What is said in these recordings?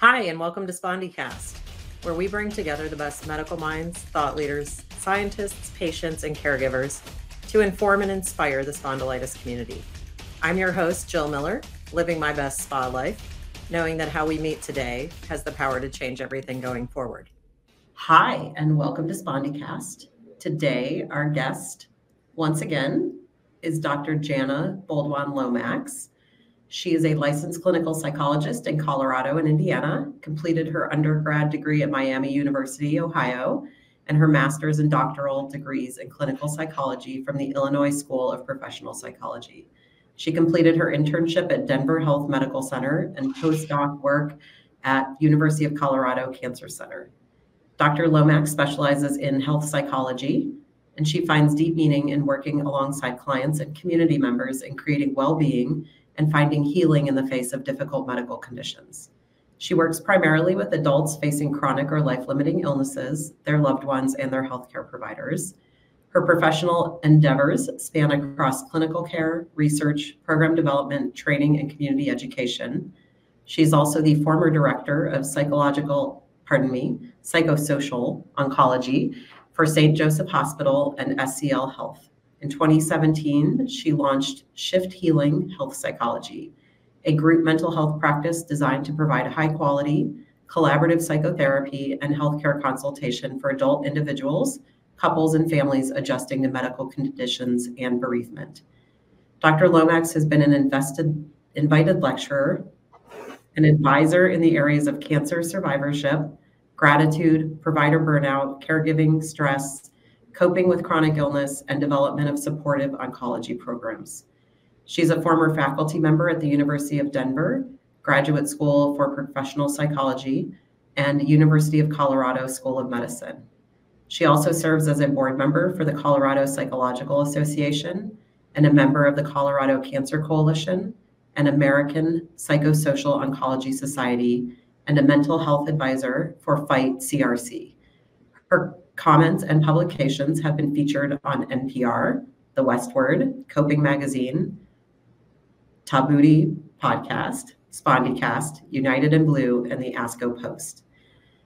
Hi, and welcome to SpondyCast, where we bring together the best medical minds, thought leaders, scientists, patients, and caregivers to inform and inspire the spondylitis community. I'm your host, Jill Miller, living my best spa life, knowing that how we meet today has the power to change everything going forward. Hi, and welcome to SpondyCast. Today, our guest, once again, is Dr. Jana Bolduan Lomax. She is a licensed clinical psychologist in Colorado and Indiana, completed her undergrad degree at Miami University, Ohio, and her master's and doctoral degrees in clinical psychology from the Illinois School of Professional Psychology. She completed her internship at Denver Health Medical Center and postdoc work at University of Colorado Cancer Center. Dr. Lomax specializes in health psychology, and she finds deep meaning in working alongside clients and community members in creating well-being and finding healing in the face of difficult medical conditions. She works primarily with adults facing chronic or life limiting illnesses, their loved ones, and their healthcare providers. Her professional endeavors span across clinical care, research, program development, training, and community education. She's also the former director of psychological, pardon me, psychosocial oncology for St. Joseph Hospital and SCL Health. In 2017, she launched Shift Healing Health Psychology, a group mental health practice designed to provide high quality, collaborative psychotherapy and healthcare consultation for adult individuals, couples, and families adjusting to medical conditions and bereavement. Dr. Lomax has been an invested, invited lecturer, an advisor in the areas of cancer survivorship, gratitude, provider burnout, caregiving, stress, coping with chronic illness, and development of supportive oncology programs. She's a former faculty member at the University of Denver, Graduate School for Professional Psychology, and University of Colorado School of Medicine. She also serves as a board member for the Colorado Psychological Association and a member of the Colorado Cancer Coalition, an American Psychosocial Oncology Society, and a mental health advisor for FIGHT CRC. Her comments and publications have been featured on NPR, The Westword, Coping Magazine, Tabuti Podcast, SpondyCast, United in Blue, and the ASCO Post.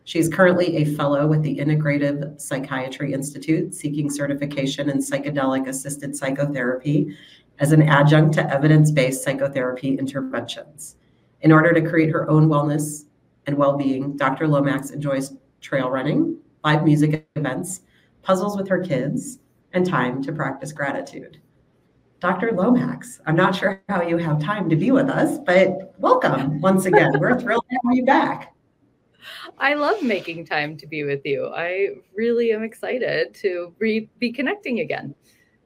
She is currently a fellow with the Integrative Psychiatry Institute, seeking certification in psychedelic assisted psychotherapy as an adjunct to evidence based psychotherapy interventions. In order to create her own wellness and well being, Dr. Lomax enjoys trail running, live music events, puzzles with her kids, and time to practice gratitude. Dr. Lomax, I'm not sure how you have time to be with us, but welcome once again. We're thrilled to have you back. I love making time to be with you. I really am excited to re- be connecting again.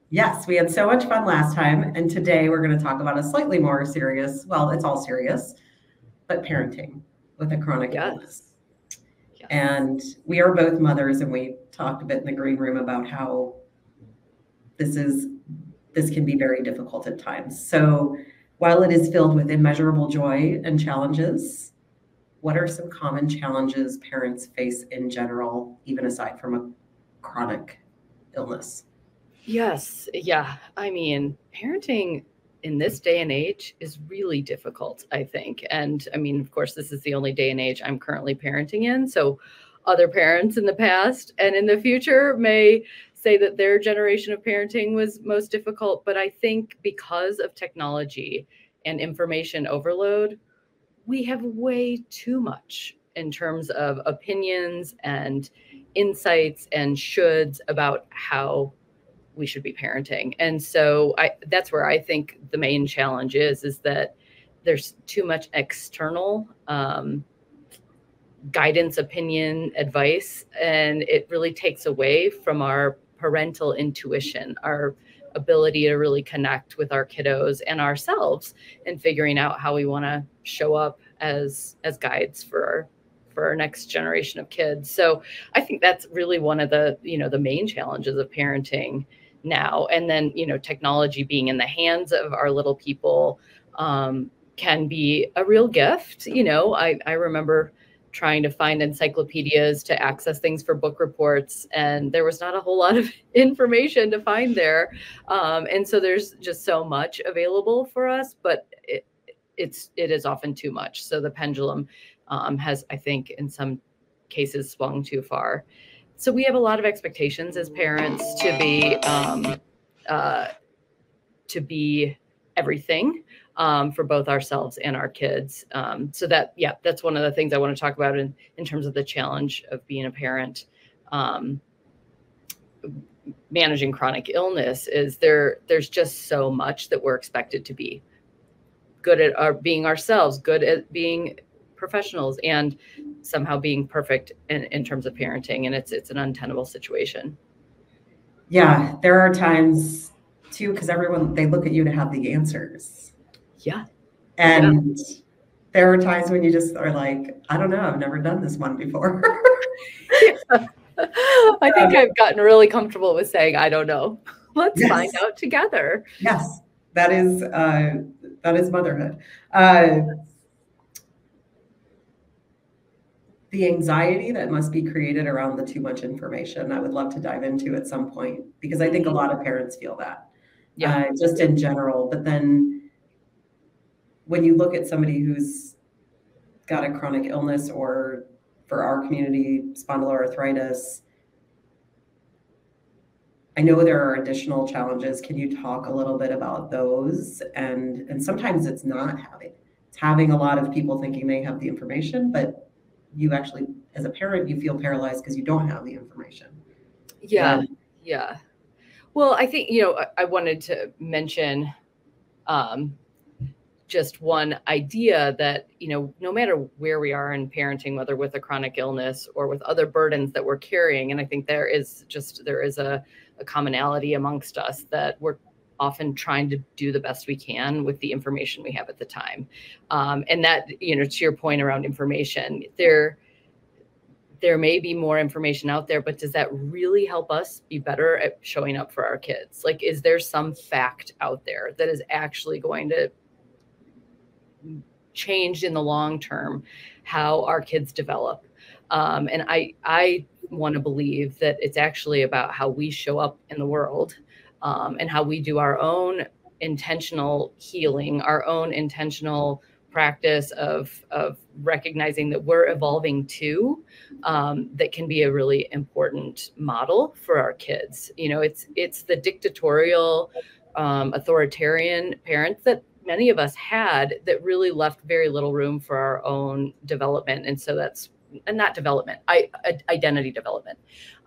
Yes, we had so much fun last time. And today we're going to talk about a slightly more serious, well, it's all serious, but parenting with a chronic yes. illness. Mm-hmm. And we are both mothers, and we talked a bit in the green room about how this is this can be very difficult at times. So while it is filled with immeasurable joy and challenges, what are some common challenges parents face in general, even aside from a chronic illness? Yes. Yeah. I mean, parenting in this day and age is really difficult, I think. And I mean, of course, this is the only day and age I'm currently parenting in. So other parents in the past and in the future may say that their generation of parenting was most difficult. But I think because of technology and information overload, we have way too much in terms of opinions and insights and shoulds about how we should be parenting. And so I that's where I think the main challenge is is that there's too much external um, guidance, opinion, advice, and it really takes away from our parental intuition, our ability to really connect with our kiddos and ourselves and figuring out how we want to show up as as guides for our for our next generation of kids. So I think that's really one of the, you know, the main challenges of parenting now and then you know technology being in the hands of our little people um, can be a real gift you know i, I remember trying to find encyclopedias to access things for book reports and there was not a whole lot of information to find there um, and so there's just so much available for us but it, it's it is often too much. So the pendulum um, has, I think, in some cases, swung too far. So we have a lot of expectations as parents to be um, uh, to be everything um, for both ourselves and our kids. Um, so that, yeah, that's one of the things I want to talk about in, in terms of the challenge of being a parent. Um, managing chronic illness is there there's just so much that we're expected to be good at our being ourselves good at being professionals and somehow being perfect in, in terms of parenting and it's it's an untenable situation yeah there are times too because everyone they look at you to have the answers yeah. And yeah. there are times when you just are like, I don't know, I've never done this one before. yeah. I think I've gotten really comfortable with saying, I don't know. Let's yes. find out together. Yes, that is uh, that is motherhood. Uh, the anxiety that must be created around the too much information, I would love to dive into at some point because I think a lot of parents feel that. Yeah. Uh, just in general. But then when you look at somebody who's got a chronic illness or for our community spondyloarthritis i know there are additional challenges can you talk a little bit about those and and sometimes it's not having it's having a lot of people thinking they have the information but you actually as a parent you feel paralyzed because you don't have the information. Yeah yeah. Well i think you know i, I wanted to mention um, just one idea that you know no matter where we are in parenting whether with a chronic illness or with other burdens that we're carrying and i think there is just there is a, a commonality amongst us that we're often trying to do the best we can with the information we have at the time um, and that you know to your point around information there there may be more information out there but does that really help us be better at showing up for our kids like is there some fact out there that is actually going to change in the long term how our kids develop. Um, and I, I want to believe that it's actually about how we show up in the world um, and how we do our own intentional healing, our own intentional practice of, of recognizing that we're evolving too um, that can be a really important model for our kids. You know it's it's the dictatorial um, authoritarian parents that many of us had that really left very little room for our own development. And so that's and not development I, identity development.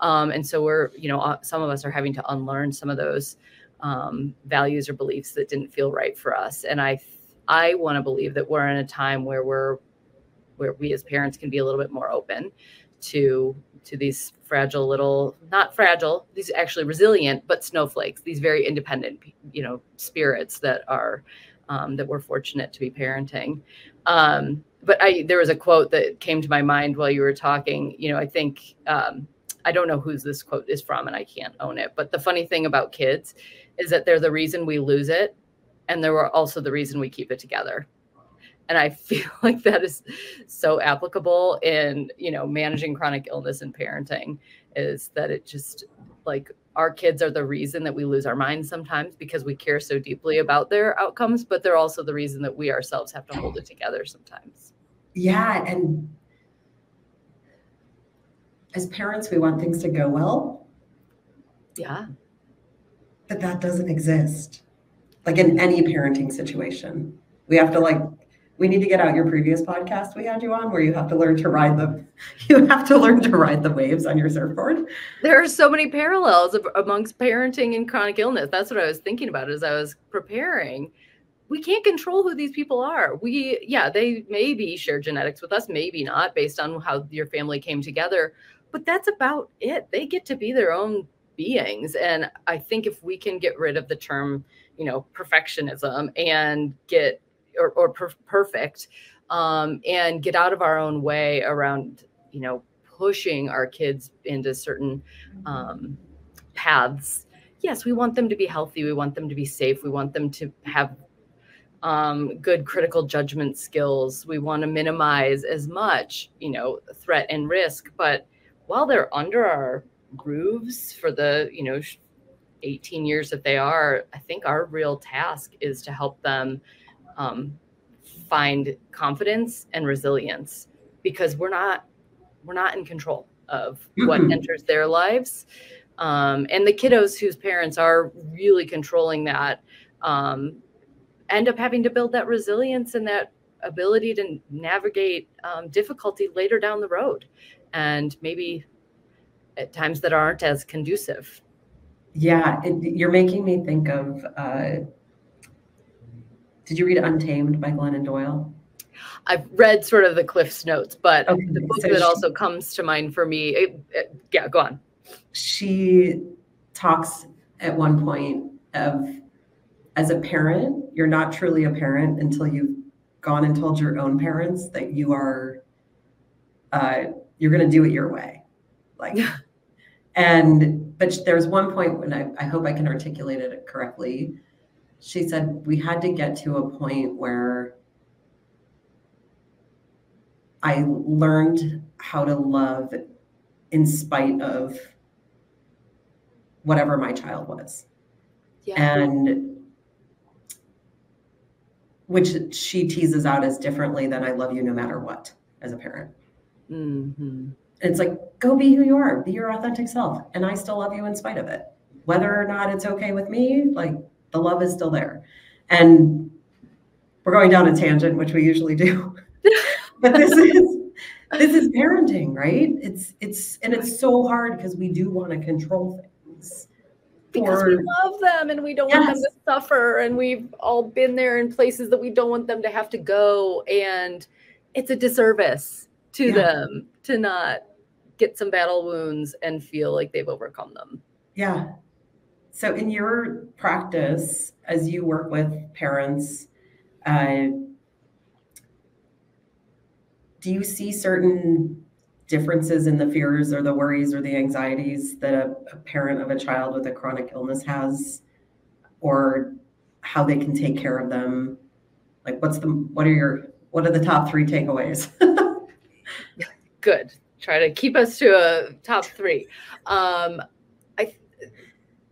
Um, and so we're you know uh, some of us are having to unlearn some of those um, values or beliefs that didn't feel right for us. And i i want to believe that we're in a time where we're where we as parents can be a little bit more open to to these fragile little not fragile these actually resilient but snowflakes these very independent you know spirits that are um, that we're fortunate to be parenting. Um, but I, there was a quote that came to my mind while you were talking. You know, I think um, I don't know whose this quote is from, and I can't own it. But the funny thing about kids is that they're the reason we lose it, and they're also the reason we keep it together. And I feel like that is so applicable in you know managing chronic illness and parenting. Is that it just like our kids are the reason that we lose our minds sometimes because we care so deeply about their outcomes, but they're also the reason that we ourselves have to hold it together sometimes. Yeah. And as parents, we want things to go well. Yeah. But that doesn't exist. Like in any parenting situation, we have to like we need to get out your previous podcast we had you on where you have to learn to ride the you have to learn to ride the waves on your surfboard. There are so many parallels of, amongst parenting and chronic illness. That's what i was thinking about as i was preparing. We can't control who these people are. We yeah they maybe share genetics with us maybe not based on how your family came together but that's about it. They get to be their own beings. And i think if we can get rid of the term you know perfectionism and get or, or per- perfect um, and get out of our own way around you know pushing our kids into certain um, paths. Yes we want them to be healthy we want them to be safe we want them to have um, good critical judgment skills. We want to minimize as much you know threat and risk but while they're under our roofs for the you know 18 years that they are i think our real task is to help them um, find confidence and resilience because we're not we're not in control of what enters their lives. Um, and the kiddos whose parents are really controlling that um, end up having to build that resilience and that ability to navigate um, difficulty later down the road and maybe at times that aren't as conducive. Yeah it, you're making me think of uh, did you read untamed by glennon doyle I've read sort of the Cliff's notes, but Okay, the book so that she- also comes to mind for me, it, it- yeah, go on. she talks at one point of as a parent you're not truly a parent until you've gone and told your own parents that you are uh, you're going to do it your way like and but there's one point when I, I hope i can articulate it correctly she said we had to get to a point where i learned how to love in spite of whatever my child was. And which she teases out as differently than i love you no matter what as a parent. Hmm it's like go be who you are. Be your authentic self. And i still love you in spite of it. Whether or not it's okay with me like the love is still there and we're going down a tangent which we usually do but this is this is parenting right it's it's and it's so hard because we do want to control things Because we love them and we don't want them to suffer, and we've all been there in places that we don't want them to have to go. And it's a disservice to Yeah. them to not get some battle wounds and feel like they've overcome them. Yeah. So, in your practice, as you work with parents, uh, do you see certain differences in the fears or the worries or the anxieties that a, a parent of a child with a chronic illness has, or how they can take care of them? Like, what's the what are your what are the top three takeaways? good try to keep us to a top three um i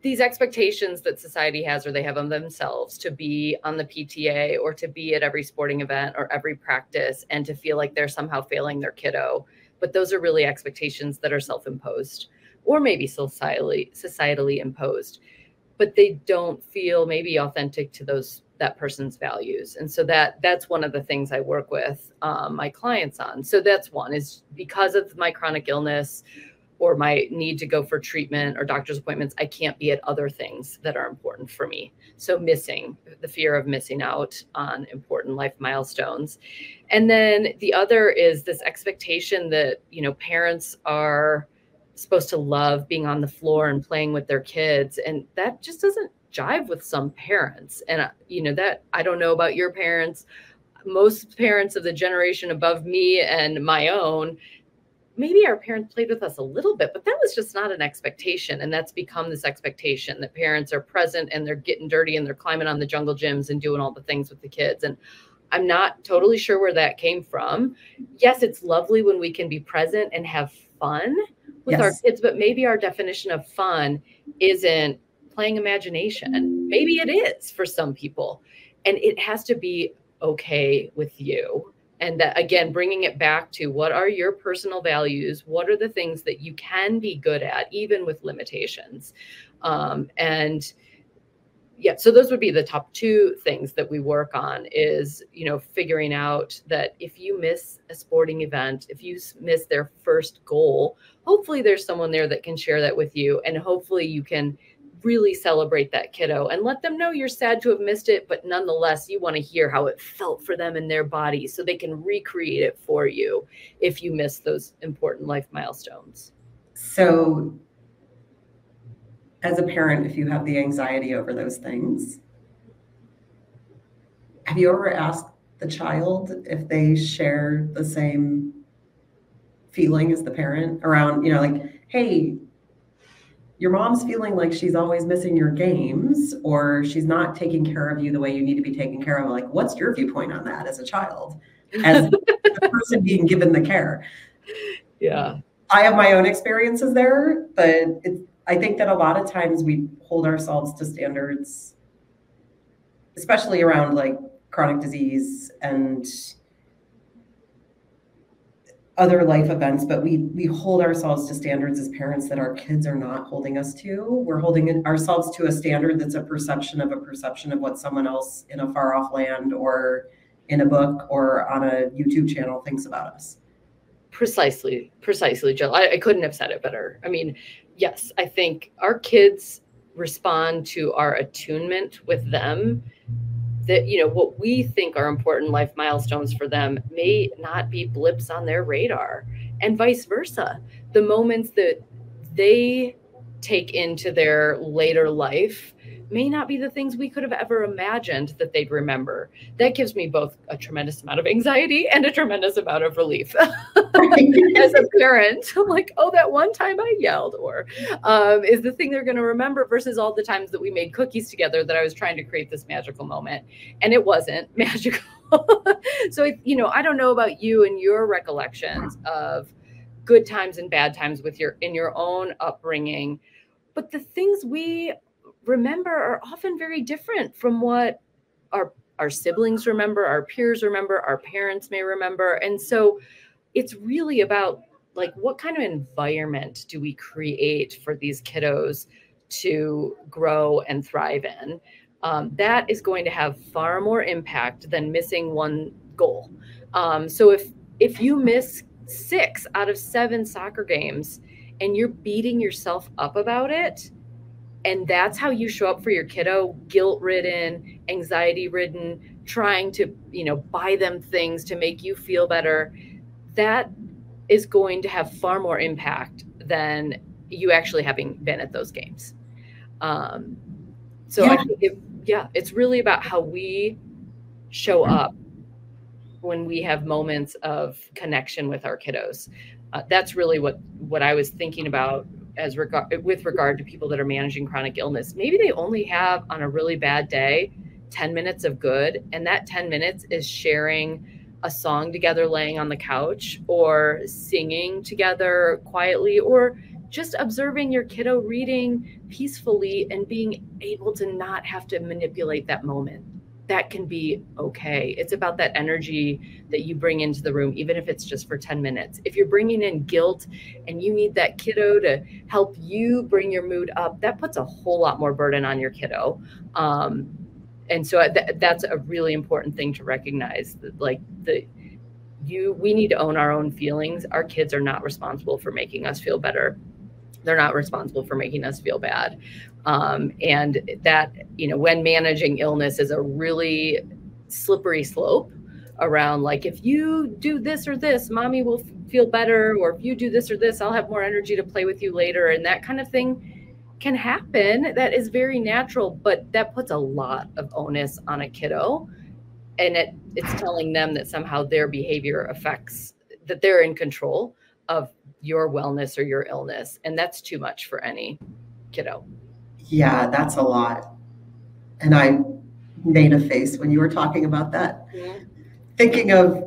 these expectations that society has or they have on themselves to be on the pta or to be at every sporting event or every practice and to feel like they're somehow failing their kiddo. But those are really expectations that are self-imposed or maybe societally societally imposed. But they don't feel maybe authentic to those that person's values. And so that that's one of the things i work with um, my clients on. So that's one is because of my chronic illness or my need to go for treatment or doctor's appointments i can't be at other things that are important for me. So missing the fear of missing out on important life milestones. And then the other is this expectation that you know parents are supposed to love being on the floor and playing with their kids and that just doesn't jive with some parents. And uh, you know that i don't know about your parents. Most parents of the generation above me and my own maybe our parents played with us a little bit but that was just not an expectation and that's become this expectation that parents are present and they're getting dirty and they're climbing on the jungle gyms and doing all the things with the kids and i'm not totally sure where that came from. Yes it's lovely when we can be present and have fun with our kids but maybe our definition of fun isn't playing imagination. Maybe it is for some people and it has to be okay with you and that again bringing it back to what are your personal values? What are the things that you can be good at even with limitations? Um, and yeah so those would be the top two things that we work on is you know figuring out that if you miss a sporting event if you miss their first goal hopefully there's someone there that can share that with you. And hopefully you can really celebrate that kiddo and let them know you're sad to have missed it but nonetheless you want to hear how it felt for them in their body so they can recreate it for you if you miss those important life milestones. So, as a parent, if you have the anxiety over those things, have you ever asked the child if they share the same feeling as the parent around, you know, like, hey, your mom's feeling like she's always missing your games or she's not taking care of you the way you need to be taken care of? Like, what's your viewpoint on that as a child, as the person being given the care? yeah I have my own experiences there, but it's, I think that a lot of times we hold ourselves to standards, especially around like chronic disease and other life events, but we we hold ourselves to standards as parents that our kids are not holding us to. We're holding ourselves to a standard that's a perception of a perception of what someone else in a far off land or in a book or on a YouTube channel thinks about us. Precisely, precisely, Jill. I, I couldn't have said it better. I mean, yes, I think our kids respond to our attunement with them that you know what we think are important life milestones for them may not be blips on their radar and vice versa. The moments that they take into their later life may not be the things we could have ever imagined that they'd remember. That gives me both a tremendous amount of anxiety and a tremendous amount of relief. As a parent, I'm like, oh, that one time I yelled, or um, is the thing they're going to remember versus all the times that we made cookies together that I was trying to create this magical moment. And it wasn't magical. so, you know, I don't know about you and your recollections of good times and bad times with your in your own upbringing but the things we remember are often very different from what our our siblings remember, our peers remember, our parents may remember. And so it's really about like what kind of environment do we create for these kiddos to grow and thrive in? Um, that is going to have far more impact than missing one goal. Um, so if if you miss six out of seven soccer games and you're beating yourself up about it, and that's how you show up for your kiddo guilt ridden anxiety ridden trying to you know buy them things to make you feel better. That is going to have far more impact than you actually having been at those games. Um, so yeah. I think it, yeah it's really about how we show up when we have moments of connection with our kiddos. Uh, that's really what what i was thinking about as regard with regard to people that are managing chronic illness maybe they only have on a really bad day 10 minutes of good and that 10 minutes is sharing a song together laying on the couch or singing together quietly or just observing your kiddo reading peacefully and being able to not have to manipulate that moment that can be okay. It's about that energy that you bring into the room, even if it's just for 10 minutes. If you're bringing in guilt and you need that kiddo to help you bring your mood up, that puts a whole lot more burden on your kiddo. Um, and so th- that's a really important thing to recognize that like the you we need to own our own feelings our kids are not responsible for making us feel better they're not responsible for making us feel bad um, and that you know when managing illness is a really slippery slope around like if you do this or this mommy will feel better or if you do this or this i'll have more energy to play with you later and that kind of thing can happen. That is very natural but that puts a lot of onus on a kiddo and it it's telling them that somehow their behavior affects that they're in control of your wellness or your illness and that's too much for any kiddo yeah, that's a lot. And I made a face when you were talking about that, mm-hmm. thinking of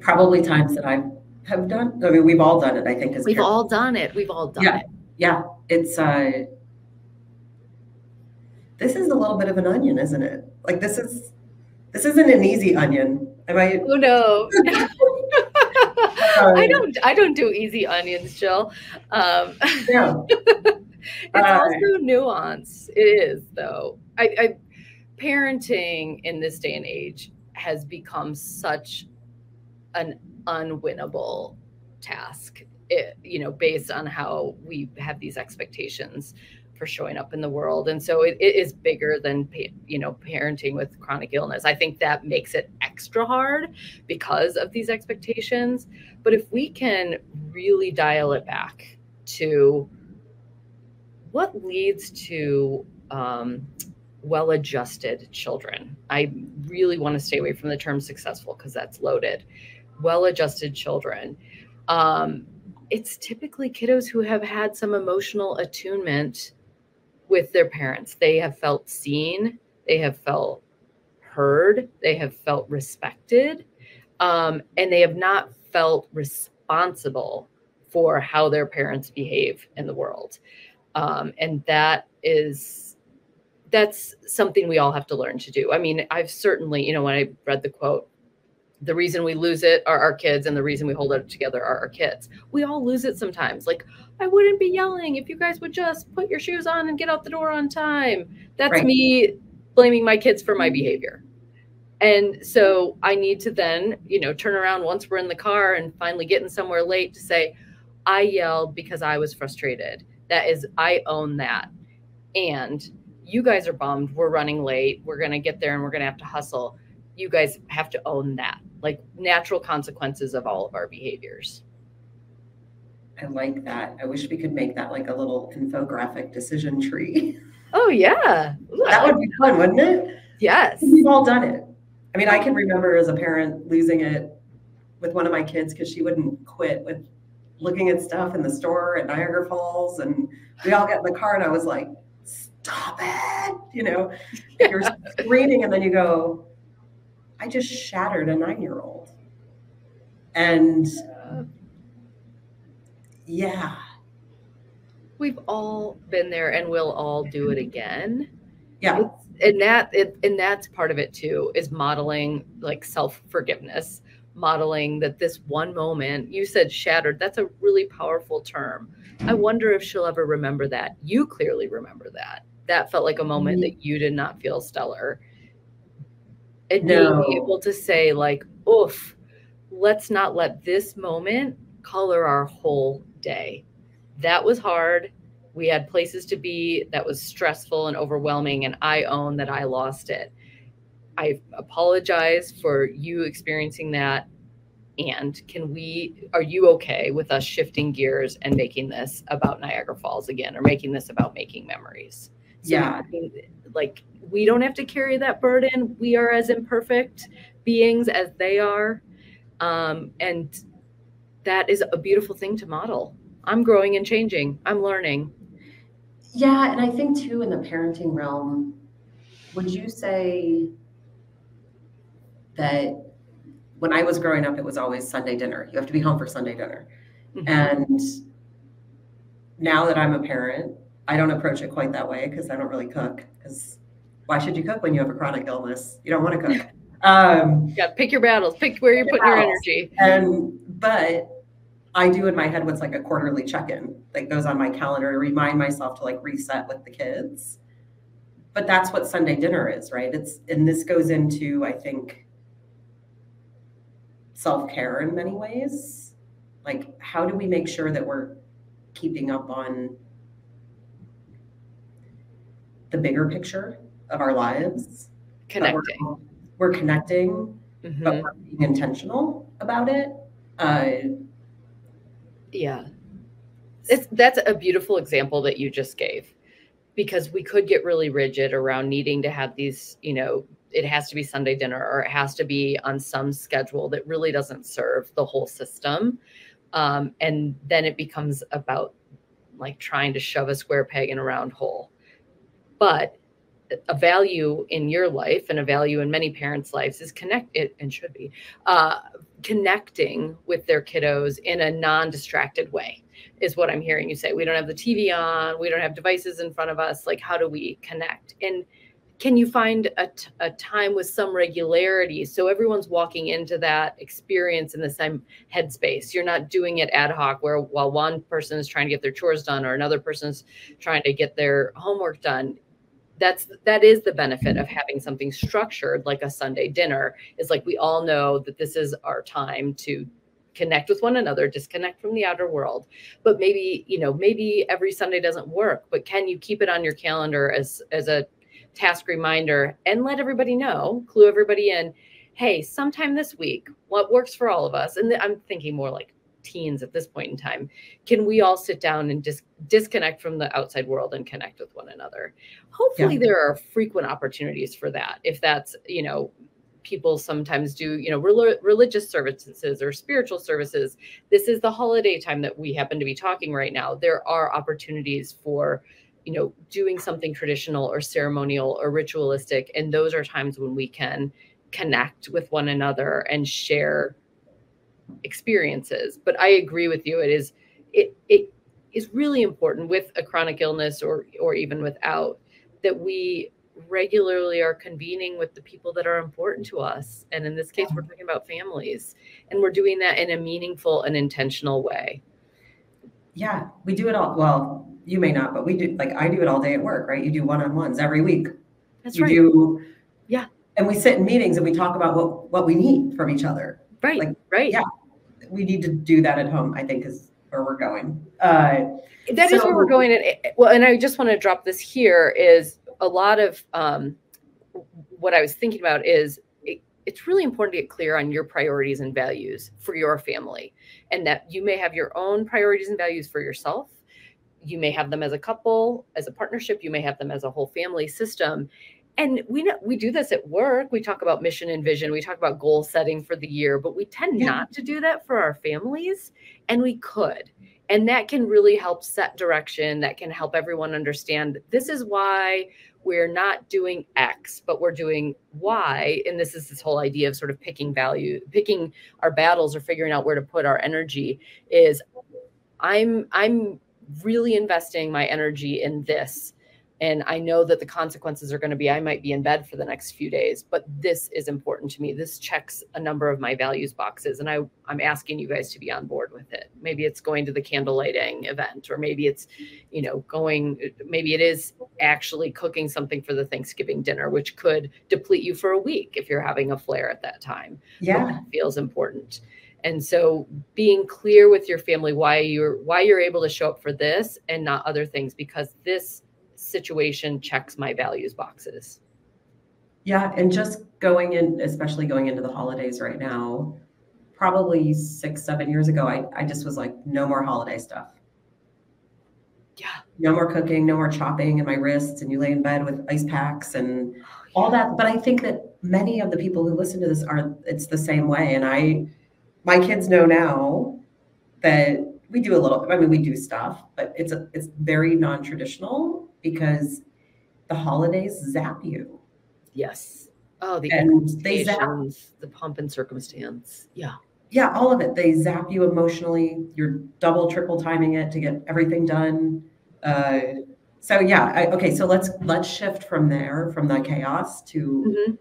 probably times that I have done. I mean, we've all done it. I think we've parents. all done it. We've all done yeah. it. Yeah, it's uh, this is a little bit of an onion, isn't it? Like this is this isn't an easy onion. Am I? Oh no. I don't. I don't do easy onions, Jill. Um, yeah. it's uh, also nuance. It is though. I, I parenting in this day and age has become such an unwinnable task. It, you know, based on how we have these expectations for showing up in the world, and so it, it is bigger than you know parenting with chronic illness. I think that makes it extra hard because of these expectations. But if we can really dial it back to what leads to um, well adjusted children? I really want to stay away from the term successful because that's loaded. Well adjusted children. Um, it's typically kiddos who have had some emotional attunement with their parents. They have felt seen, they have felt heard, they have felt respected, um, and they have not felt responsible for how their parents behave in the world um, and that is that's something we all have to learn to do. I mean, I've certainly, you know, when I read the quote, the reason we lose it are our kids, and the reason we hold it together are our kids. We all lose it sometimes. Like, I wouldn't be yelling if you guys would just put your shoes on and get out the door on time. That's right. me blaming my kids for my behavior. And so I need to then, you know, turn around once we're in the car and finally getting somewhere late to say, I yelled because I was frustrated. That is, I own that. And you guys are bummed. We're running late. We're going to get there and we're going to have to hustle. You guys have to own that, like natural consequences of all of our behaviors. I like that. I wish we could make that like a little infographic decision tree. Oh, yeah. Ooh, that would be fun, wouldn't it? Yes. We've all done it. I mean, I can remember as a parent losing it with one of my kids because she wouldn't quit with looking at stuff in the store at Niagara Falls. And we all get in the car, and I was like, stop it. You know, you're screaming, and then you go, I just shattered a nine year old. And yeah. We've all been there and we'll all do it again. Yeah. It's, and that it, and that's part of it too is modeling like self forgiveness modeling that this one moment you said shattered that's a really powerful term. I wonder if she'll ever remember that. You clearly remember that. That felt like a moment mm-hmm. that you did not feel stellar. And no. being able to say like oof let's not let this moment color our whole day. That was hard. We had places to be. That was stressful and overwhelming and i own that i lost it i apologize for you experiencing that. And can we are you okay with us shifting gears and making this about niagara falls again or making this about making memories? So yeah. like we don't have to carry that burden. We are as imperfect beings as they are. Um, and that is a beautiful thing to model. I'm growing and changing. I'm learning. Yeah, and I think too in the parenting realm, would you say that when I was growing up, it was always Sunday dinner. You have to be home for Sunday dinner. Mm-hmm. And now that I'm a parent, I don't approach it quite that way because I don't really cook. Because why should you cook when you have a chronic illness? You don't want to cook. Um, yeah, pick your battles. Pick where you're putting your energy. And but I do in my head what's like a quarterly check-in that goes on my calendar to remind myself to like reset with the kids. But that's what Sunday dinner is, right? It's and this goes into I think self-care in many ways. Like how do we make sure that we're keeping up on the bigger picture of our lives? Connecting. We're, we're, connecting, mm-hmm. but we're being intentional about it. Uh, yeah. It's that's a beautiful example that you just gave because we could get really rigid around needing to have these, you know, it has to be Sunday dinner or it has to be on some schedule that really doesn't serve the whole system. Um, and then it becomes about like trying to shove a square peg in a round hole. But a value in your life and a value in many parents' lives is connect it and should be uh, connecting with their kiddos in a non-distracted way is what i'm hearing you say we don't have the tv on we don't have devices in front of us like how do we connect and can you find a, t- a time with some regularity? So everyone's walking into that experience in the same headspace. You're not doing it ad hoc where while one person is trying to get their chores done or another person's trying to get their homework done. That's that is the benefit of having something structured like a sunday dinner is like we all know that this is our time to connect with one another disconnect from the outer world. But maybe you know maybe every sunday doesn't work but can you keep it on your calendar as as a task reminder and let everybody know clue everybody in hey sometime this week what works for all of us? And i'm thinking more like teens at this point in time. Can we all sit down and just dis- disconnect from the outside world and connect with one another? Hopefully yeah. there are frequent opportunities for that. If that's you know people sometimes do you know rel- religious services or spiritual services this is the holiday time that we happen to be talking right now. There are opportunities for you know doing something traditional or ceremonial or ritualistic and those are times when we can connect with one another and share experiences but i agree with you it is it it is really important with a chronic illness or or even without that we regularly are convening with the people that are important to us. And in this case, we're talking about families. And we're doing that in a meaningful and intentional way. Yeah, we do it all. Well, you may not, but we do like I do it all day at work, right? You do one-on-ones every week. That's you right. do Yeah. And we sit in meetings and we talk about what what we need from each other. Right. like, right. yeah. We need to do that at home, I think is where we're going. Uh That is where we're going. And well, and I just want to drop this here is a lot of um, what I was thinking about is it, it's really important to get clear on your priorities and values for your family, and that you may have your own priorities and values for yourself. You may have them as a couple, as a partnership. You may have them as a whole family system. And we know we do this at work. We talk about mission and vision. We talk about goal setting for the year, but we tend Yeah. not to do that for our families, and we could and that can really help set direction that can help everyone understand this is why we're not doing x but we're doing y and this is this whole idea of sort of picking value picking our battles or figuring out where to put our energy is i'm i'm really investing my energy in this. And i know that the consequences are going to be i might be in bed for the next few days but this is important to me. This checks a number of my values boxes and i i'm asking you guys to be on board with it. Maybe it's going to the candle lighting event or maybe it's you know going maybe it is actually cooking something for the thanksgiving dinner which could deplete you for a week if you're having a flare at that time. Yeah. feels important and so being clear with your family why you're why you're able to show up for this and not other things because this situation checks my values boxes Yeah, and just going in, especially going into the holidays right now, probably six, seven years ago, I, I just was like, no more holiday stuff. yeah No more cooking, no more chopping in my wrists, and you lay in bed with ice packs and oh, all that. But I think that many of the people who listen to this are it's the same way. And I my kids know now that we do a little, I mean, we do stuff, but it's a it's very non-traditional because the holidays zap you. yes oh the And they zap the pump and circumstance yeah yeah, all of it. They zap you emotionally. You're double, triple timing it to get everything done. Uh, so yeah, I, okay. So let's let's shift from there, from the chaos to Mhm.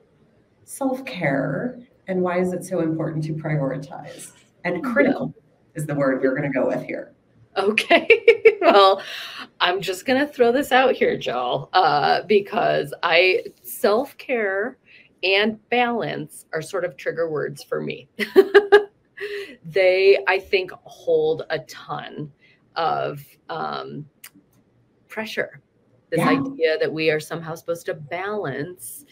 self care, and why is it so important to prioritize? And critical is the word we're going to go with here. Okay. well, I'm just going to throw this out here, Jill, uh, because I self care and balance are sort of trigger words for me. they, I think, hold a ton of um, pressure. This Yeah. idea that we are somehow supposed to balance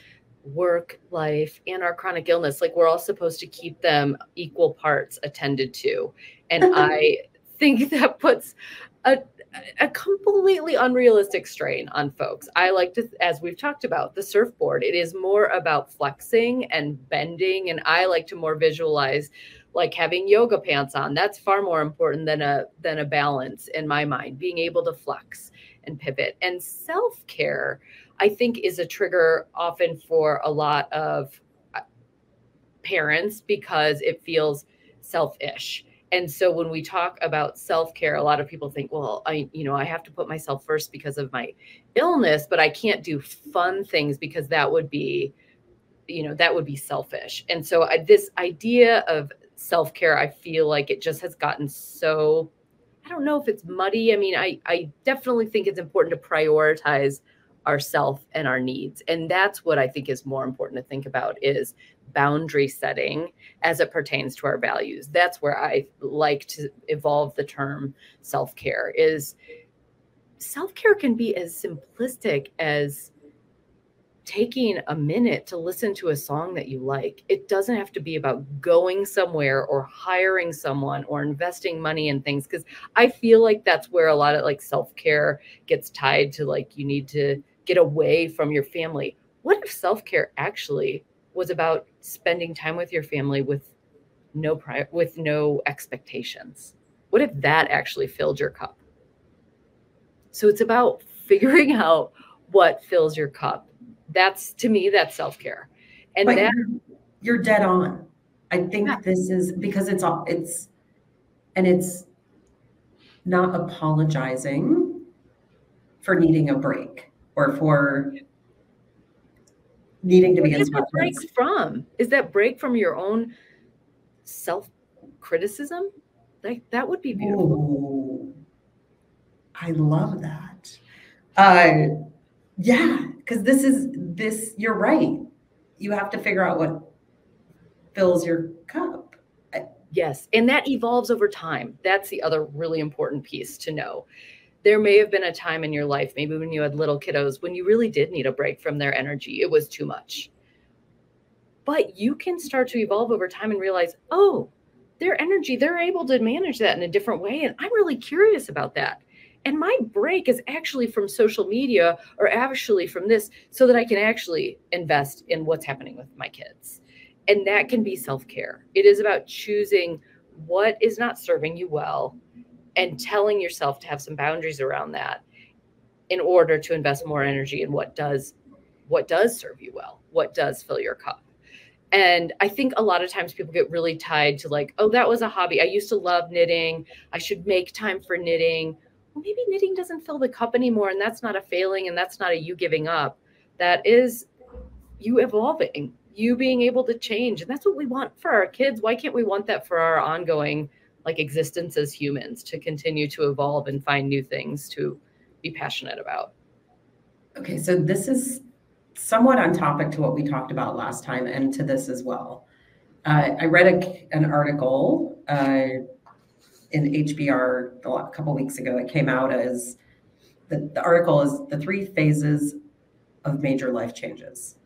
work, life, and our chronic illness. Like we're all supposed to keep them equal parts attended to. And I think that puts a, a completely unrealistic strain on folks. I like to, as we've talked about, the surfboard, it is more about flexing and bending. And I like to more visualize like having yoga pants on. That's far more important than a than a balance in my mind, being able to flex and pivot. And self-care, I think, is a trigger often for a lot of uh, parents because it feels selfish. And so when we talk about self-care a lot of people think well i you know i have to put myself first because of my illness but i can't do fun things because that would be you know that would be selfish. And so I, this idea of self-care i feel like it just has gotten so i don't know if it's muddy. I mean i i definitely think it's important to prioritize ourself and our needs. And that's what i think is more important to think about is boundary setting as it pertains to our values. That's where i like to evolve the term self-care is self-care can be as simplistic as taking a minute to listen to a song that you like. It doesn't have to be about going somewhere or hiring someone or investing money in things because i feel like that's where a lot of like self-care gets tied to like you need to get away from your family. What if self-care actually was about spending time with your family with no pri- with no expectations? What if that actually filled your cup? So it's about figuring out what fills your cup. That's to me that's self-care. And But that you're, you're dead on. I think Yeah. this is because it's all it's and it's not apologizing for needing a break or for needing to be in that break from? Is that break from your own self criticism? Like that would be beautiful. Ooh, I love that. Uh, yeah, because this is this. You're right. You have to figure out what fills your cup. Yes. And that evolves over time. That's the other really important piece to know. There may have been a time in your life, maybe when you had little kiddos, when you really did need a break from their energy. It was too much. But you can start to evolve over time and realize, oh, their energy, they're able to manage that in a different way. And I'm really curious about that. And my break is actually from social media or actually from this so that I can actually invest in what's happening with my kids. And that can be self care. It is about choosing what is not serving you well and telling yourself to have some boundaries around that in order to invest more energy in what does what does serve you well what does fill your cup. And i think a lot of times people get really tied to like oh that was a hobby. I used to love knitting. I should make time for knitting. Well maybe knitting doesn't fill the cup anymore and that's not a failing and that's not a you giving up. That is you evolving you being able to change and that's what we want for our kids. Why can't we want that for our ongoing like existence as humans to continue to evolve and find new things to be passionate about Okay, so this is somewhat on topic to what we talked about last time and to this as well. Uh, I read a, an article uh, in HBR a couple weeks ago. It came out as the, the article is the three phases of major life changes.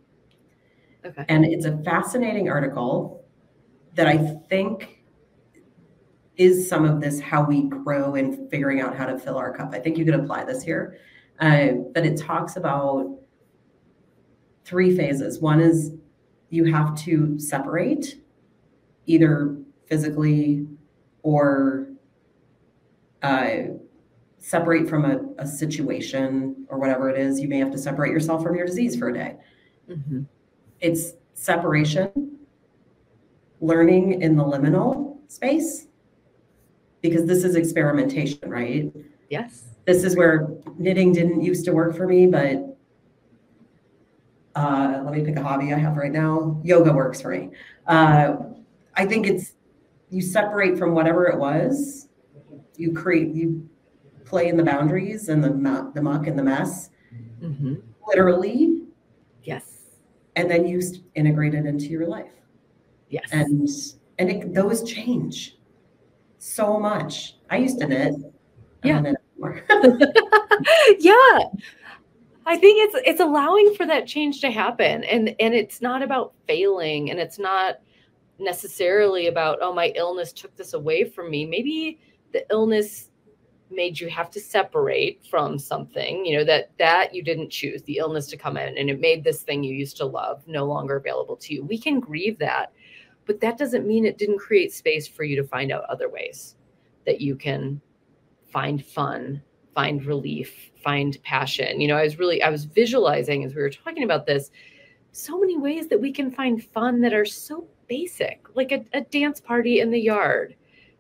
okay And it's a fascinating article that I think is some of this how we grow and figuring out how to fill our cup. I think you could apply this here. Uh, but it talks about three phases. One is you have to separate either physically or uh, separate from a, a situation or whatever it is. You may have to separate yourself from your disease for a day Mhm. it's separation, learning in the liminal space, because this is experimentation, right? yes This is where knitting didn't used to work for me, but uh, let me pick a hobby I have right now. Yoga works for me. Uh, I think it's you separate from whatever it was, you create, you play in the boundaries and the the muck and the mess, Mhm. literally, yes and then you integrate it into your life. yes and and it, those change so much. I used to knit. Yeah. knit yeah i think it's it's allowing for that change to happen and and it's not about failing and it's not necessarily about oh my illness took this away from me maybe the illness made you have to separate from something you know that that you didn't choose the illness to come in and it made this thing you used to love no longer available to you we can grieve that but that doesn't mean it didn't create space for you to find out other ways that you can find fun find relief find passion. You know i was really i was visualizing as we were talking about this so many ways that we can find fun that are so basic like a, a dance party in the yard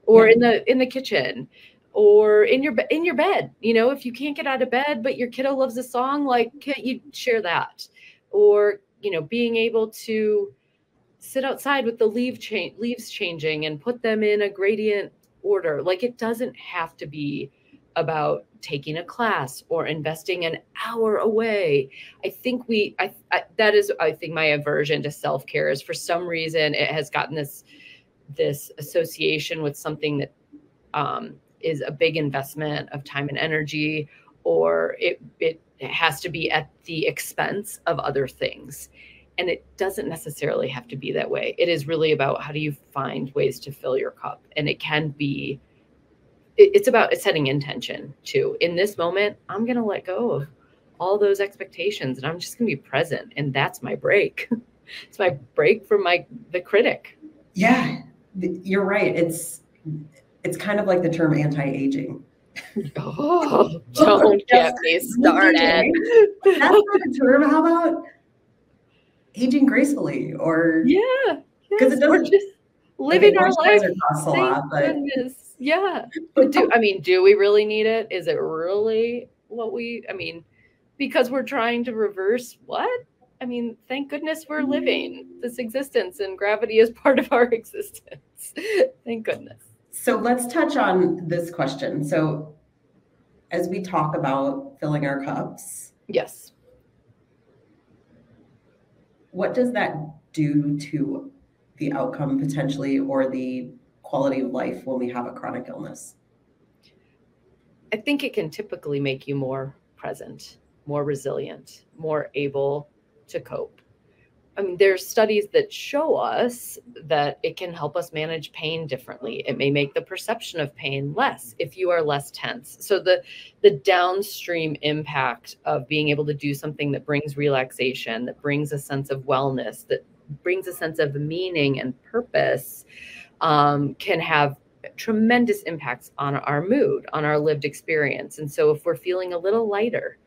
or Yeah. in the in the kitchen or in your in your bed. You know if you can't get out of bed but your kiddo loves a song like can't you share that? Or you know being able to sit outside with the leaf cha- leaves changing and put them in a gradient order. Like it doesn't have to be about taking a class or investing an hour away. I think we I, I that is i think my aversion to self-care is for some reason it has gotten this this association with something that um, is a big investment of time and energy or it it has to be at the expense of other things and it doesn't necessarily have to be that way it is really about how do you find ways to fill your cup and it can be it- it's about setting intention too in this moment i'm going to let go of all those expectations and i'm just going to be present and that's my break it's my break from my the critic yeah, you're right. It's it's kind of like the term anti-aging. oh don't get me started That's not a term. How about aging gracefully or yeah 'Cause yes, it doesn't- just living our life costs a lot, but goodness. Yeah. But do I mean, do we really need it? Is it really what we I mean, because we're trying to reverse what? I mean, thank goodness we're mm-hmm. living this existence and gravity is part of our existence. thank goodness. So let's touch on this question. So, as we talk about filling our cups, yes. What does that do to the outcome potentially or the quality of life when we have a chronic illness? I think it can typically make you more present, more resilient, more able to cope. I mean, there's studies that show us that it can help us manage pain differently. It may make the perception of pain less if you are less tense. So the the downstream impact of being able to do something that brings relaxation, that brings a sense of wellness, that brings a sense of meaning and purpose, um, can have tremendous impacts on our mood, on our lived experience. And so if we're feeling a little lighter,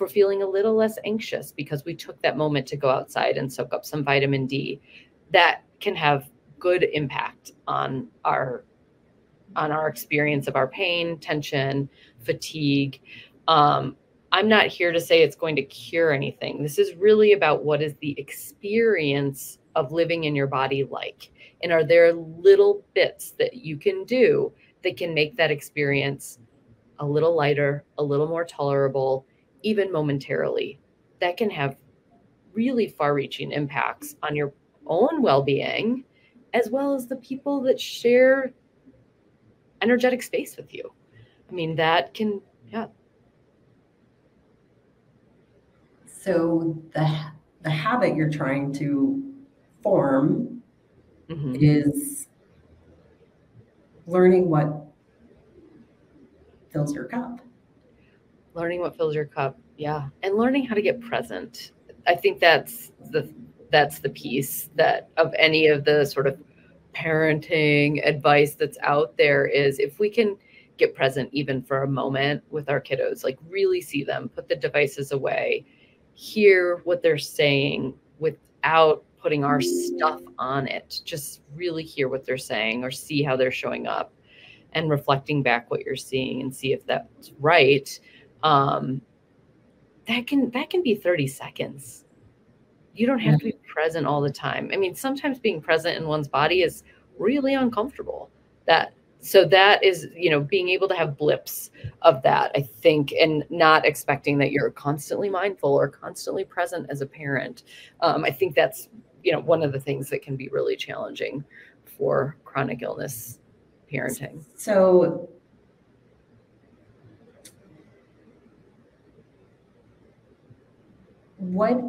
we're feeling a little less anxious because we took that moment to go outside and soak up some vitamin D, that can have good impact on our on our experience of our pain, tension, fatigue. Um, I'm not here to say it's going to cure anything. This is really about what is the experience of living in your body like. And are there little bits that you can do that can make that experience a little lighter, a little more tolerable, even momentarily, that can have really far reaching impacts on your own well being, as well as the people that share energetic space with you. I mean, that can, yeah. So the, the habit you're trying to form mm-hmm. is learning what fills your cup learning what fills your cup. Yeah. And learning how to get present. I think that's the that's the piece that of any of the sort of parenting advice that's out there is if we can get present even for a moment with our kiddos like really see them put the devices away hear what they're saying without putting our stuff on it. Just really hear what they're saying or see how they're showing up and reflecting back what you're seeing and see if that's right um, that can that can be 30 seconds. You don't have yeah. to be present all the time. I mean sometimes being present in one's body is really uncomfortable. That so that is you know being able to have blips of that i think and not expecting that you're constantly mindful or constantly present as a parent. Um, i think that's you know one of the things that can be really challenging for chronic illness parenting. So what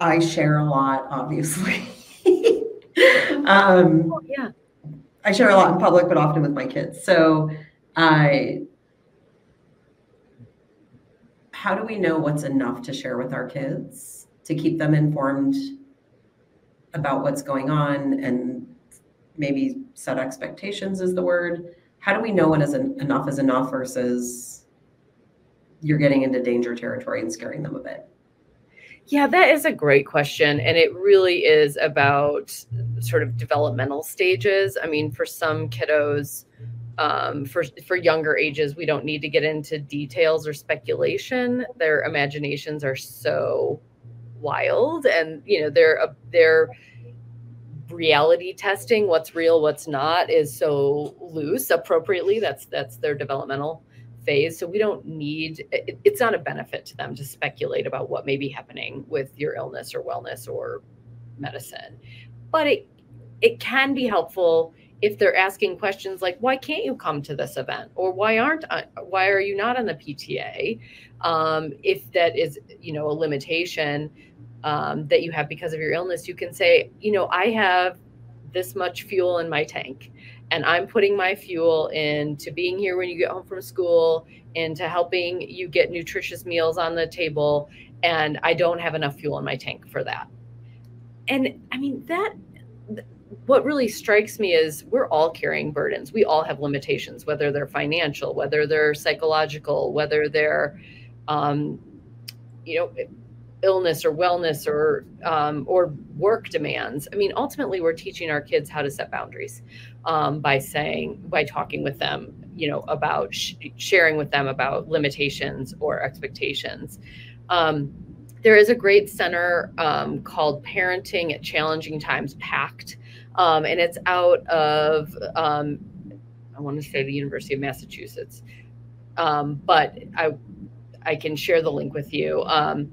I share a lot, obviously. um, oh, yeah. I share a lot in public, but often with my kids. So, I. How do we know what's enough to share with our kids to keep them informed about what's going on and maybe set expectations is the word? How do we know when is enough is enough versus you're getting into danger territory and scaring them a bit? Yeah, that is a great question. And it really is about sort of developmental stages. I mean, for some kiddos, um, for for younger ages, we don't need to get into details or speculation. Their imaginations are so wild, and you know they're uh, they're reality testing what's real, what's not is so loose appropriately. That's that's their developmental phase. So we don't need, it, it's not a benefit to them to speculate about what may be happening with your illness or wellness or medicine. But it, it can be helpful if they're asking questions like why can't you come to this event or why aren't uh, why are you not on the pta um, if that is you know a limitation um, that you have because of your illness you can say you know i have this much fuel in my tank and I'm putting my fuel into being here when you get home from school, into helping you get nutritious meals on the table, and I don't have enough fuel in my tank for that. And I mean, that what really strikes me is we're all carrying burdens. We all have limitations, whether they're financial, whether they're psychological, whether they're, um, you know, illness or wellness or um, or work demands. I mean, ultimately, we're teaching our kids how to set boundaries um, by saying by talking with them, you know, about sh- sharing with them about limitations or expectations. Um, there is a great center um, called Parenting at Challenging Times PACT, um, and it's out of um, I want to say the University of Massachusetts, but I I can share the link with you. Um,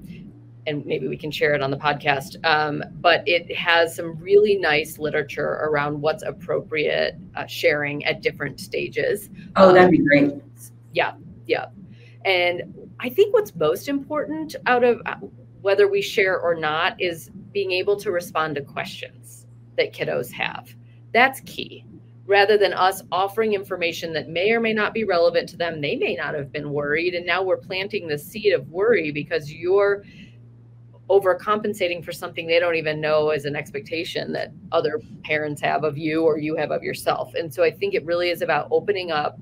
and maybe we can share it on the podcast. Um, but it has some really nice literature around what's appropriate uh, sharing at different stages. Oh, that'd be great. Yeah, yeah. And I think what's most important out of uh, whether we share or not is being able to respond to questions that kiddos have. That's key. Rather than us offering information that may or may not be relevant to them, they may not have been worried. And now we're planting the seed of worry because you're overcompensating for something they don't even know as an expectation that other parents have of you or you have of yourself. And so I think it really is about opening up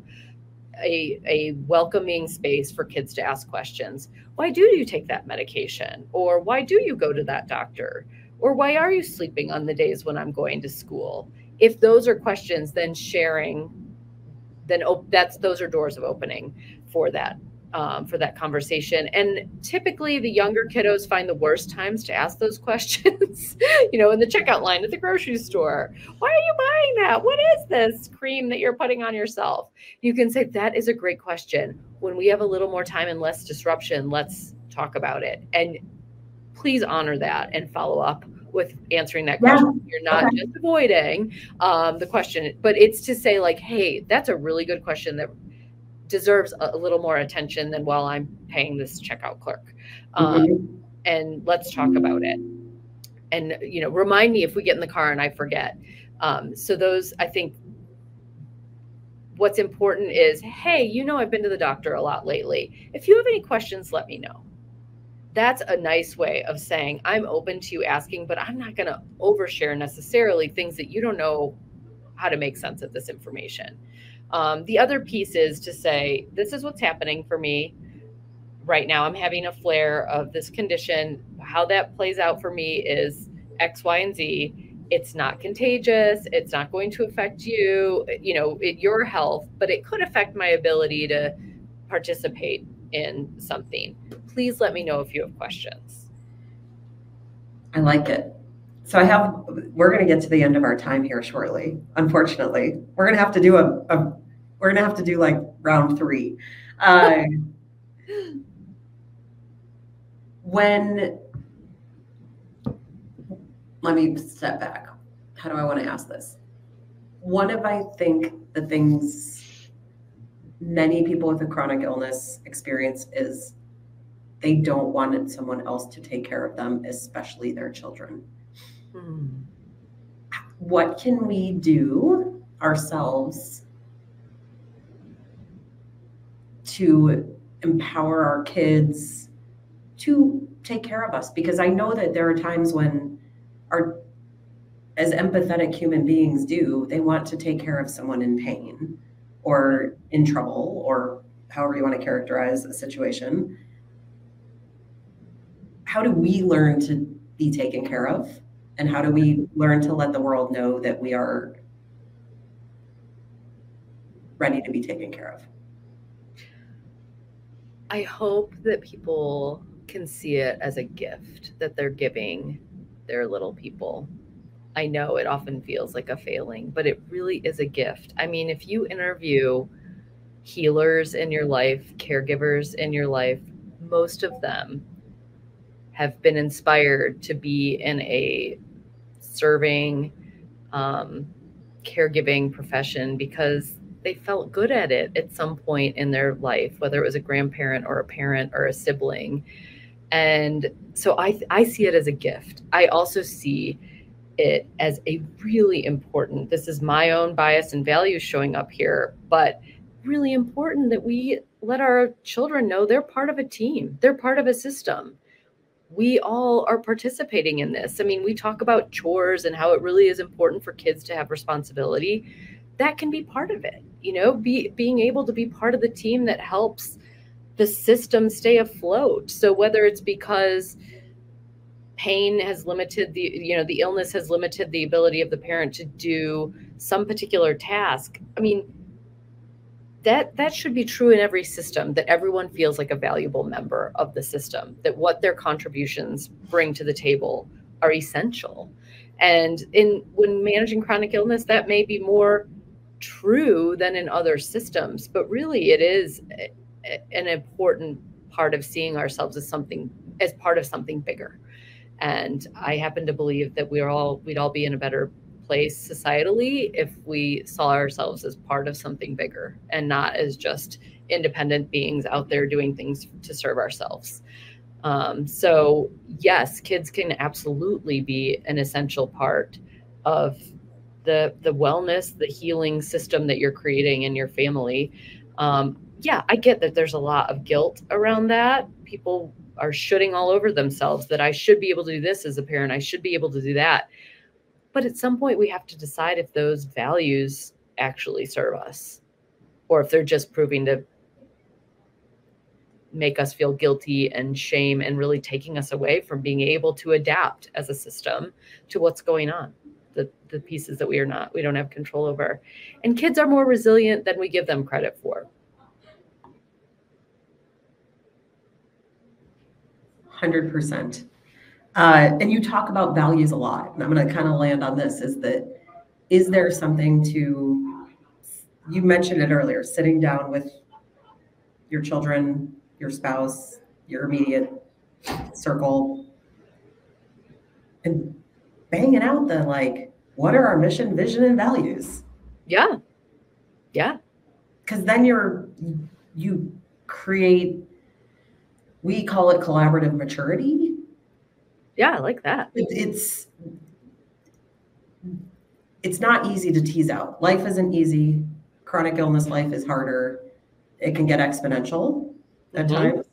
a, a welcoming space for kids to ask questions. Why do you take that medication? Or why do you go to that doctor? Or why are you sleeping on the days when I'm going to school? If those are questions, then sharing, then op- that's those are doors of opening for that um, for that conversation. And typically, the younger kiddos find the worst times to ask those questions. you know, in the checkout line at the grocery store. Why are you buying that? What is this cream that you're putting on yourself? You can say, That is a great question. When we have a little more time and less disruption, let's talk about it. And please honor that and follow up with answering that question. Yeah. You're not okay. just avoiding um, the question, but it's to say, like, hey, that's a really good question that deserves a, little more attention than while I'm paying this checkout clerk. Um, mm-hmm. And let's talk about it. And you know, remind me if we get in the car and I forget. Um, so those, I think, what's important is, hey, you know, I've been to the doctor a lot lately. If you have any questions, let me know. That's a nice way of saying I'm open to you asking, but I'm not going to overshare necessarily things that you don't know how to make sense of this information. Um, the other piece is to say, this is what's happening for me right now. I'm having a flare of this condition. How that plays out for me is X, Y, and Z. It's not contagious. It's not going to affect you, you know, it, your health, but it could affect my ability to participate in something. Please let me know if you have questions. I like it. So I have, we're going to get to the end of our time here shortly. Unfortunately, we're going to have to do a, a we're to have to do like round three. Uh, when, let me step back. How do I want to ask this? One of, I think, the things many people with a chronic illness experience is they don't want someone else to take care of them, especially their children. Hmm. What can we do ourselves to empower our kids to take care of us? Because I know that there are times when our as empathetic human beings do, they want to take care of someone in pain or in trouble or however you want to characterize a situation. How do we learn to be taken care of? And how do we learn to let the world know that we are ready to be taken care of? I hope that people can see it as a gift that they're giving their little people. I know it often feels like a failing, but it really is a gift. I mean, if you interview healers in your life, caregivers in your life, most of them have been inspired to be in a serving, um, caregiving profession because they felt good at it at some point in their life, whether it was a grandparent or a parent or a sibling. And so I, I see it as a gift. I also see it as a really important, this is my own bias and values showing up here, but really important that we let our children know they're part of a team, they're part of a system we all are participating in this. I mean, we talk about chores and how it really is important for kids to have responsibility. That can be part of it. You know, be being able to be part of the team that helps the system stay afloat. So whether it's because pain has limited the you know the illness has limited the ability of the parent to do some particular task i mean that that should be true in every system that everyone feels like a valuable member of the system that what their contributions bring to the table are essential and in when managing chronic illness that may be more true than in other systems but really it is an important part of seeing ourselves as something as part of something bigger and i happen to believe that we're all we'd all be in a better place societally if we saw ourselves as part of something bigger and not as just independent beings out there doing things to serve ourselves. Um, so, yes, kids can absolutely be an essential part of the the wellness, the healing system that you're creating in your family. Um, yeah, I get that there's a lot of guilt around that. People are shooting all over themselves that I should be able to do this as a parent. I should be able to do that. But at some point, we have to decide if those values actually serve us or if they're just proving to make us feel guilty and shame and really taking us away from being able to adapt as a system to what's going on the, the pieces that we are not we don't have control over. And kids are more resilient than we give them credit for. 100% uh, and you talk about values a lot, and I'm going to kind of land on this: is that is there something to you mentioned it earlier, sitting down with your children, your spouse, your immediate circle, and banging out the like, what are our mission, vision, and values? Yeah, yeah. Because then you're you create. We call it collaborative maturity yeah, I like that. It, it's it's not easy to tease out. Life isn't easy. Chronic illness life is harder. It can get exponential at mm-hmm. times.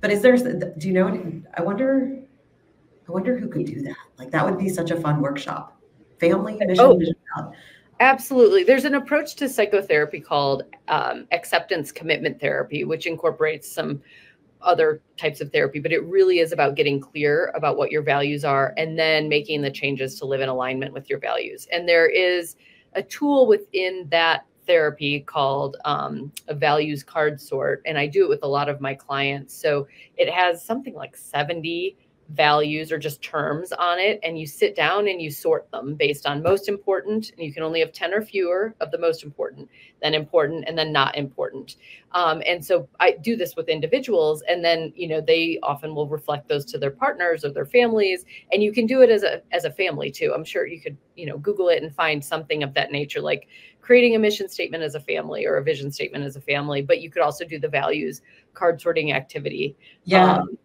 But is there do you know I wonder I wonder who could do that. Like that would be such a fun workshop. Family mission. Oh. Absolutely. There's an approach to psychotherapy called um, acceptance commitment therapy, which incorporates some other types of therapy, but it really is about getting clear about what your values are and then making the changes to live in alignment with your values. And there is a tool within that therapy called um, a values card sort. And I do it with a lot of my clients. So it has something like 70 values or just terms on it and you sit down and you sort them based on most important and you can only have 10 or fewer of the most important then important and then not important. Um, and so i do this with individuals and then you know they often will reflect those to their partners or their families and you can do it as a as a family too. I'm sure you could you know google it and find something of that nature like creating a mission statement as a family or a vision statement as a family but you could also do the values card sorting activity. Yeah. Um,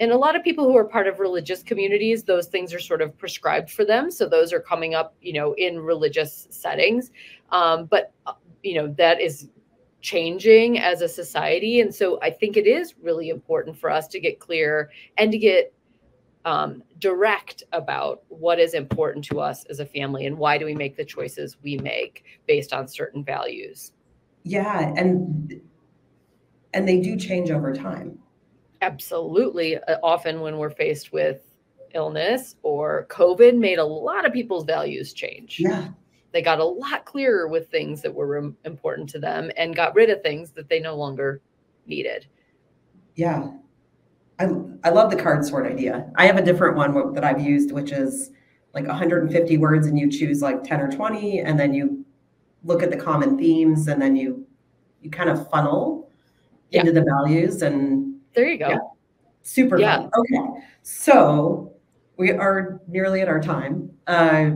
and a lot of people who are part of religious communities those things are sort of prescribed for them. So those are coming up you know in religious settings. Um, but uh, you know that is changing as a society. And so i think it is really important for us to get clear and to get um, direct about what is important to us as a family and why do we make the choices we make based on certain values. Yeah and and they do change over time absolutely. Uh, often when we're faced with illness or covid made a lot of people's values change. Yeah. They got a lot clearer with things that were important to them and got rid of things that they no longer needed. Yeah. I, I love the card sort idea. I have a different one that i've used which is like 150 words and you choose like 10 or 20 and then you look at the common themes and then you you kind of funnel yeah. into the values and there you go. Yeah. Super yeah. Fun. Okay. So we are nearly at our time. Uh,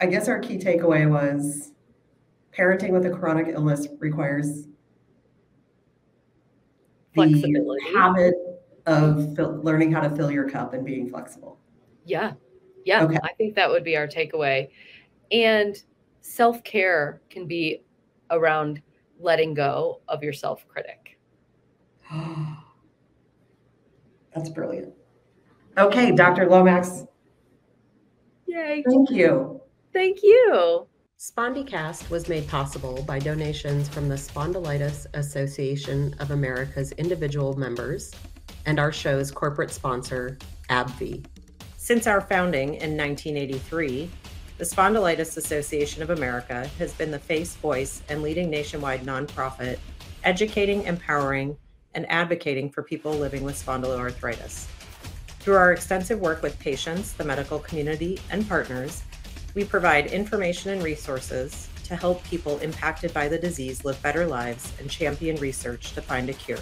I guess our key takeaway was parenting with a chronic illness requires the habit of learning how to fill your cup and being flexible. Yeah. Yeah. Okay. I think that would be our takeaway. And self care can be around letting go of your self critic. That's brilliant. Okay, Dr. Lomax. Yay. Thank you. Thank you. SpondyCast was made possible by donations from the Spondylitis Association of America's individual members and our show's corporate sponsor, AbbVie. Since our founding in 1983, the The Spondylitis Association of America has been the face, voice, and leading nationwide nonprofit educating, empowering, and advocating for people living with spondyloarthritis. Through our extensive work with patients, the medical community, and partners, we provide information and resources to help people impacted by the disease live better lives and champion research to find a cure.